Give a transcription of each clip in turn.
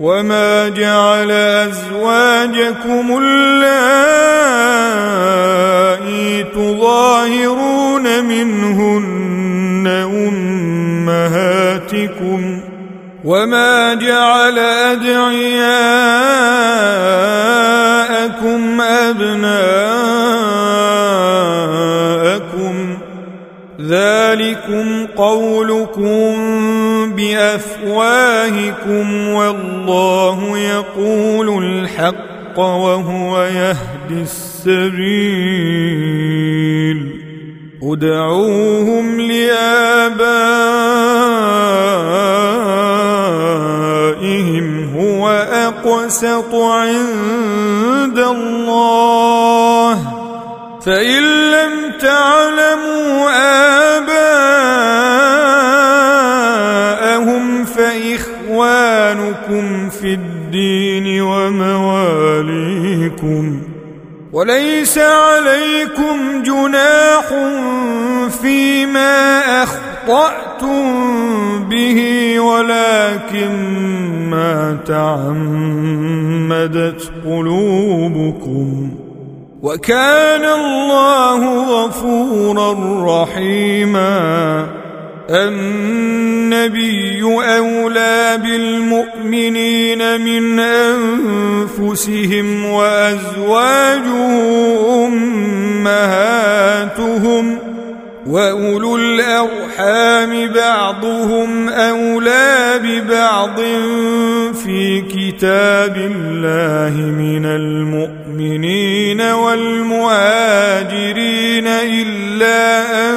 وما جعل ازواجكم اللائي تظاهرون منهن امهاتكم وما السبيل ادعوهم عليكم جناح فيما أخطأتم به ولكن ما تعمدت قلوبكم وكان الله غفورا رحيما النبي أولى بالمؤمنين من أنفسهم وأزواجه أمهاتهم واولو الارحام بعضهم اولى ببعض في كتاب الله من المؤمنين والمهاجرين الا ان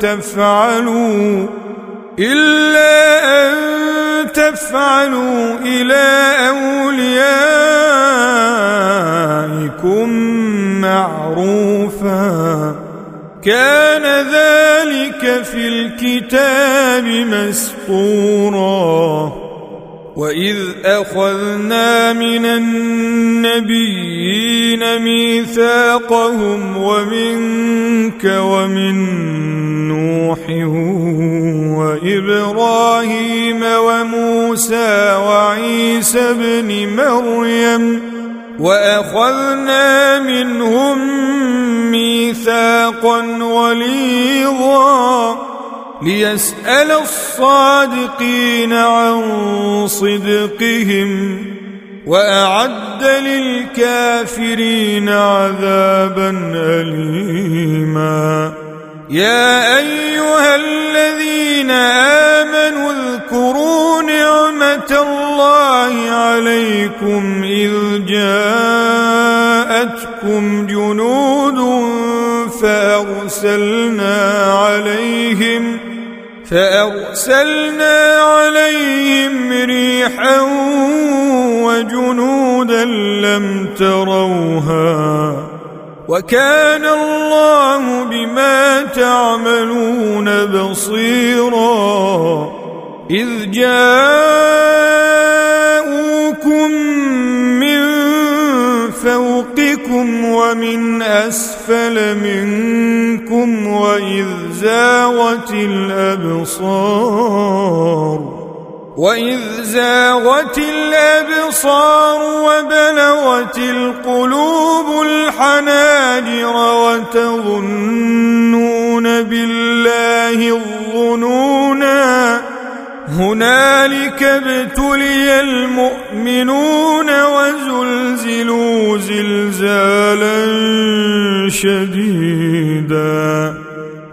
تفعلوا إلا أن تفعلوا إلى أوليائكم معروفا كان ذلك في الكتاب مسطورا. وإذ أخذنا من النبيين ميثاقهم ومنك ومن نوح وإبراهيم وموسى وعيسى ابن مريم وأخذنا منهم ميثاقا غليظا ليسأل الصادقين عن صدقهم وأعد للكافرين عذابا أليما. يا أيها الذين آمنوا اذكروا نعمة الله عليكم إذ جاءتكم جنود فأرسلنا عليهم فأرسلنا عليهم ريحا وكان الله بما تعملون بصيرا. إذ جاءوكم من فوقكم ومن أسفل منكم وإذ زاغت الأبصار. وإذ زاغت الأبصار وبلغت القلوب الحناجر وتظنون بالله الظنونا هنالك ابتلي المؤمنون وزلزلوا زلزالا شديدا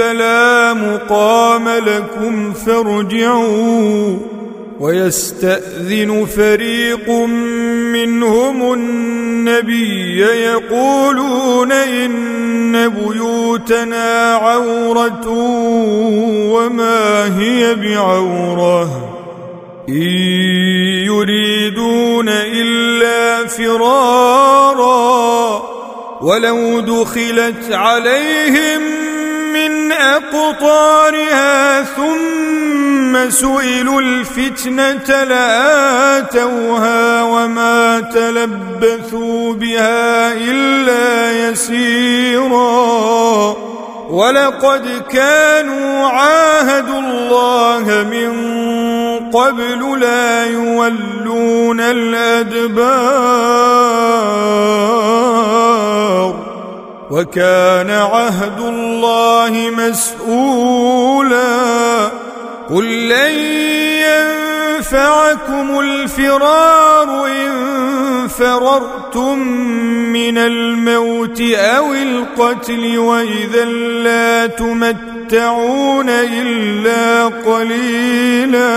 لا مقام لكم فارجعوا ويستأذن فريق منهم النبي يقولون إن بيوتنا عورة وما هي بعورة. إن يريدون إلا فرارا ولو دخلت عليهم أقطارها ثم سئلوا الفتنة لآتوها وما تلبثوا بها إلا يسيرا ولقد كانوا عاهدوا الله من قبل لا يولون الأدبار وكان عهد الله مسؤولا. قل لن ينفعكم الفرار إن فررتم من الموت أو القتل وإذا لا تمتعون إلا قليلا.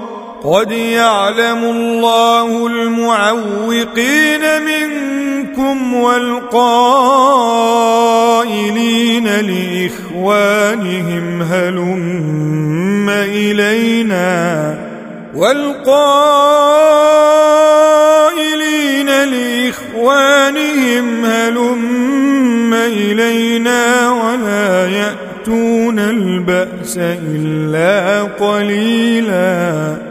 قد يعلم الله المعوقين منكم والقائلين لإخوانهم هلم إلينا؟ والقائلين لإخوانهم هلم إلينا؟ ولا يأتون البأس إلا قليلاً.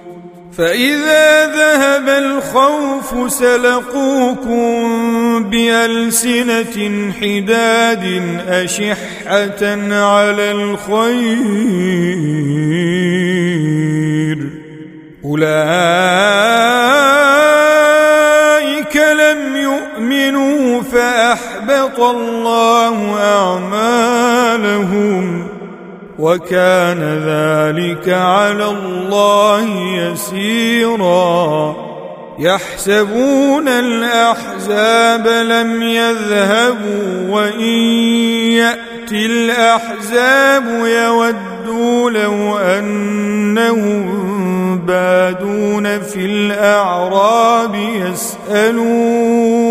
فإذا ذهب الخوف سلقوكم بألسنة حداد أشحة على الخير. أولئك لم يؤمنوا فأحبط الله أعمالهم. وكان ذلك على الله يسيرا. يحسبون الأحزاب لم يذهبوا وإن يأتي الأحزاب يودوا لو أنهم بادون في الأعراب يسألون.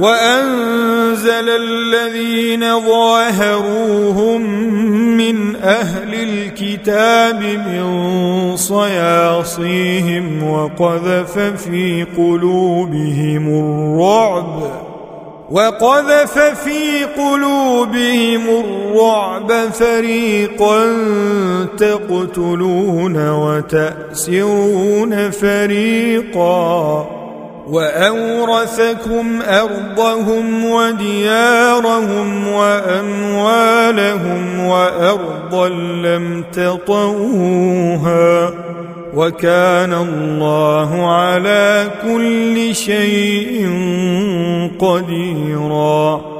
وأنزل الذين ظاهروهم من أهل الكتاب من صياصيهم وقذف في قلوبهم الرعب وقذف في قلوبهم الرعب فريقا تقتلون وتأسرون فريقا. وأورثكم أرضهم وديارهم وأموالهم وأرضا لم تطئوها وكان الله على كل شيء قديرا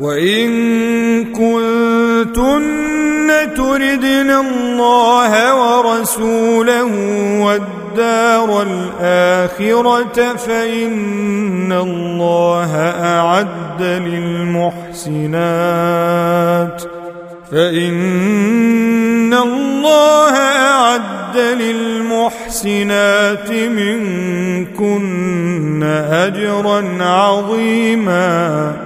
وان كنتن تردن الله ورسوله والدار الاخره فان الله اعد للمحسنات فان الله اعد للمحسنات منكن اجرا عظيما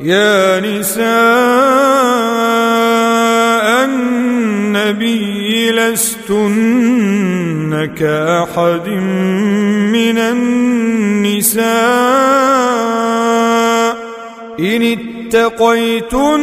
يا نساء النبي لستن كأحد من النساء إن اتقيتن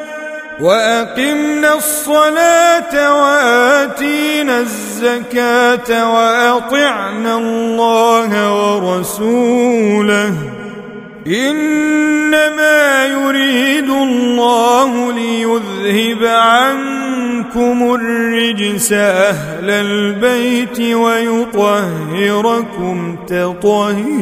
وأقمنا الصلاة وآتينا الزكاة وأطعنا الله ورسوله. إنما يريد الله ليذهب عنكم الرجس أهل البيت ويطهركم تطهيرا.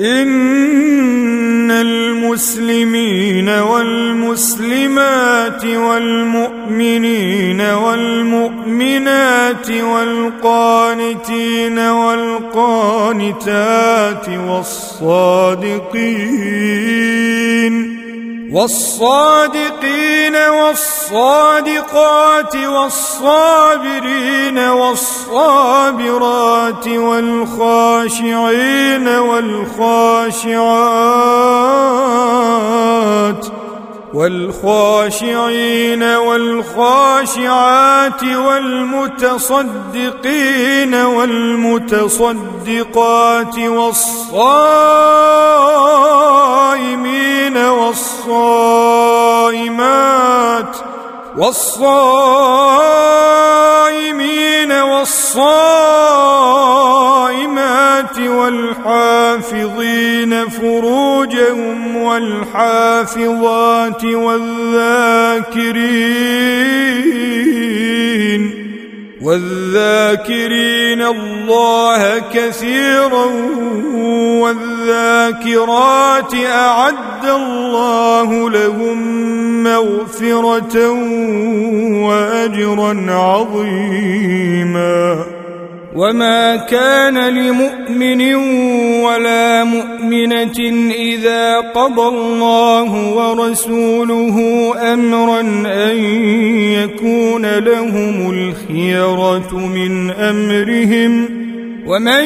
إن المسلمين والمسلمات والمؤمنين والمؤمنات والقانتين والقانتات والصادقين والصادقين والصادقات والصابرين والصابرات والخاشعين والخاشعات والخاشعين والخاشعات والمتصدقين والمتصدقات والصائمين والصائمات والصائمين والصائمات والحافظين فروجهم والحافظات والذاكرين والذاكرين الله كثيرا والذاكرات أعد الله لهم مغفرة وأجرا عظيما. وما كان لمؤمن ولا مؤمنة إذا قضى الله ورسوله أمرا أن يكون لهم الخيرة من أمرهم ومن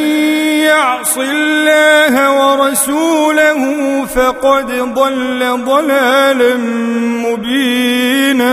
يعص الله ورسوله فقد ضل ضلالا مبينا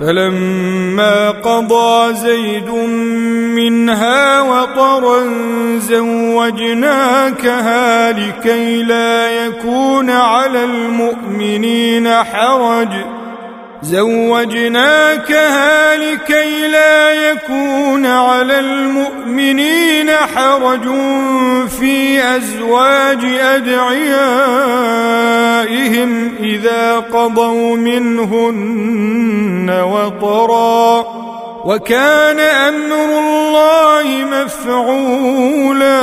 فلما قضى زيد منها وطرا زوجناكها لكي لا يكون على المؤمنين حرج. زوجناكها لكي لا يكون على المؤمنين حرج في أزواج أدعيائهم إذا قضوا منهن وطرا. وكان أمر الله مفعولا.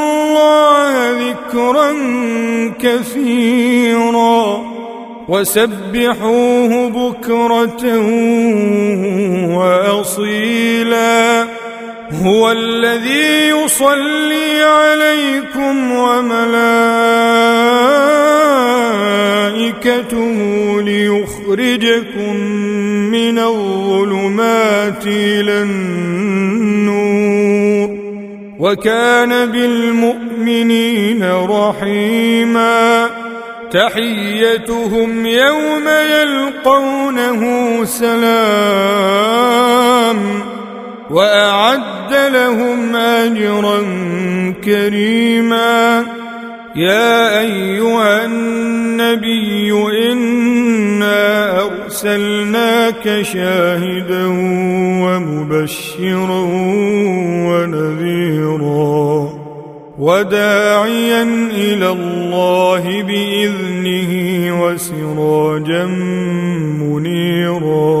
الله ذكرا كثيرا وسبحوه بكرة واصيلا هو الذي يصلي عليكم وملائكته ليخرجكم الظلمات إلى النور وكان بالمؤمنين رحيما. تحيتهم يوم يلقونه سلام. وأعد لهم أجرا كريما. يا أيها النبي إنا أرسلناك شاهدا ومبشرا ونذيرا وداعيا إلى الله بإذنه وسراجا منيرا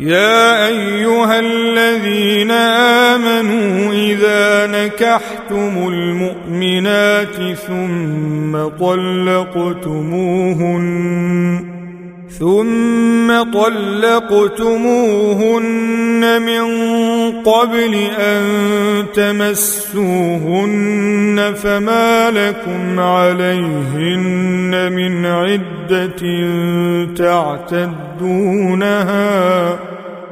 يا أيها الذين آمنوا إذا نكحتم المؤمنات ثم طلقتموهن ثم طلقتموهن من قبل أن تمسوهن فما لكم عليهن من عدة تعتدونها.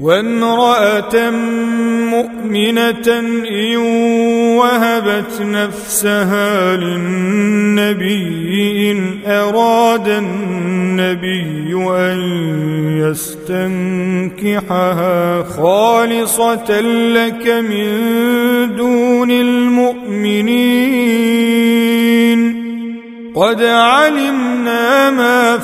وامرأة مؤمنة إن وهبت نفسها للنبي إن أراد النبي أن يستنكحها خالصة لك من دون المؤمنين. قد علمنا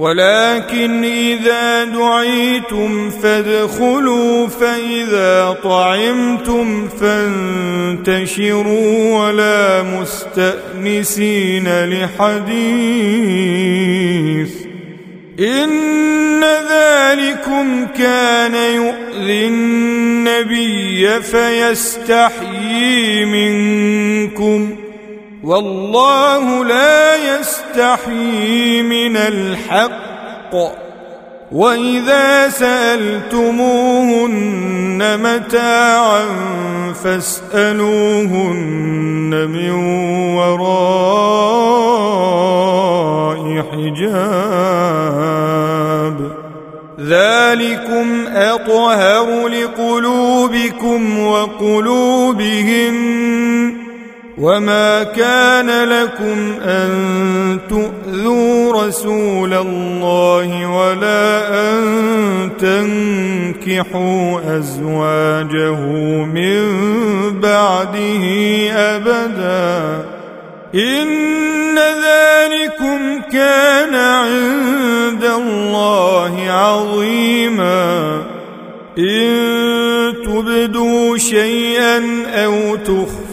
ولكن إذا دعيتم فادخلوا فإذا طعمتم فانتشروا ولا مستأنسين لحديث إن ذلكم كان يؤذي النبي فيستحيي منكم ۖ والله لا يستحيي من الحق. وإذا سألتموهن متاعا فاسألوهن من وراء حجاب. ذلكم أطهر لقلوبكم وقلوبهن. وما كان لكم ان تؤذوا رسول الله ولا ان تنكحوا ازواجه من بعده ابدا ان ذلكم كان عند الله عظيما إن تبدوا شيئا أو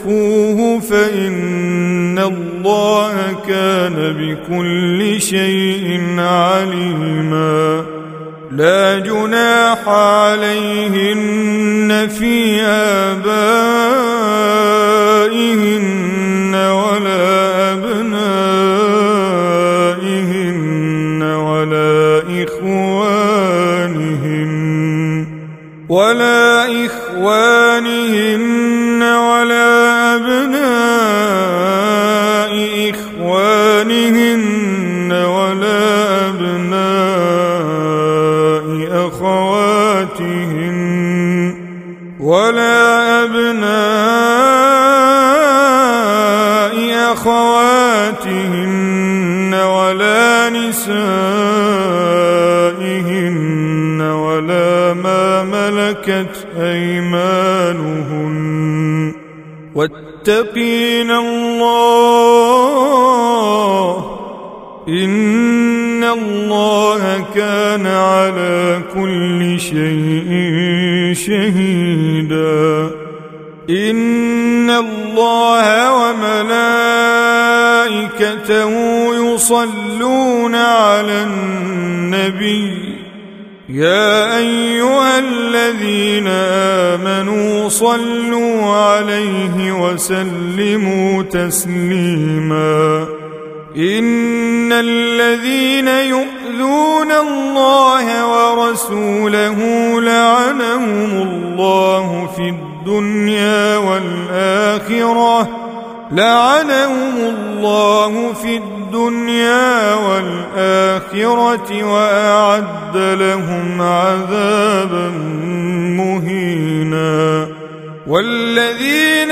تخفوه فإن الله كان بكل شيء عليما. لا جناح عليهن في آبائهن ولا أبنائهن ولا إخوانهن ولا أخواتهن ولا نسائهن ولا ما ملكت أيمانهن. واتقين الله. إن الله كان على كل شيء شهيدا. إن الله وملائكته يصلون على النبي يا ايها الذين امنوا صلوا عليه وسلموا تسليما ان الذين يؤذون الله ورسوله لعنهم الله في الدنيا والآخرة. لعنهم الله في الدنيا والآخرة وأعد لهم عذابا مهينا. والذين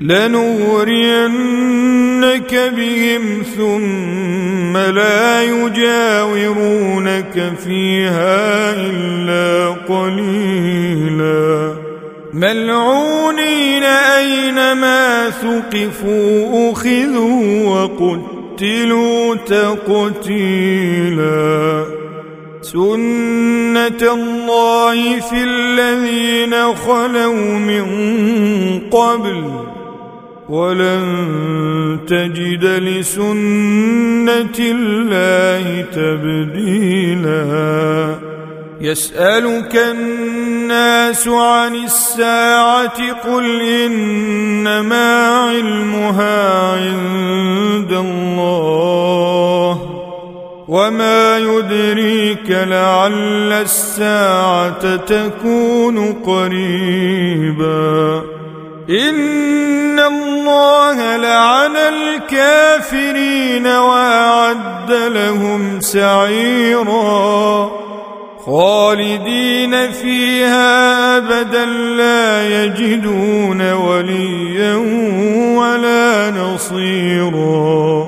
لنغرينك بهم ثم لا يجاورونك فيها إلا قليلا. ملعونين أينما ثقفوا أخذوا وقتلوا تقتيلا. سنة الله في الذين خلوا من قبل ولن تجد لسنة الله تبديلا. يسألك الناس عن الساعة قل إنما علمها عند الله وما يدريك لعل الساعة تكون قريباً. إن الله لعن الكافرين وأعد لهم سعيرا خالدين فيها أبدا لا يجدون وليا ولا نصيرا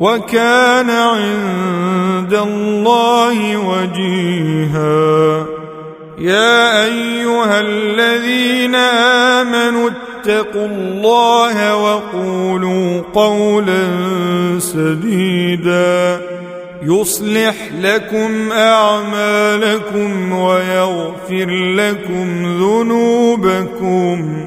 وكان عند الله وجيها. يا أيها الذين آمنوا اتقوا الله وقولوا قولا سديدا. يصلح لكم أعمالكم ويغفر لكم ذنوبكم.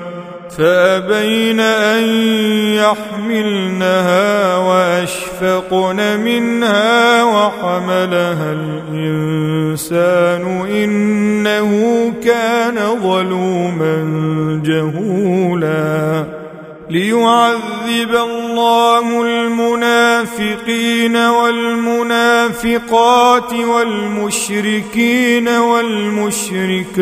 فابين ان يحملنها واشفقن منها وحملها الانسان انه كان ظلوما جهولا ليعذب الله المنافقين والمنافقات والمشركين والمشركات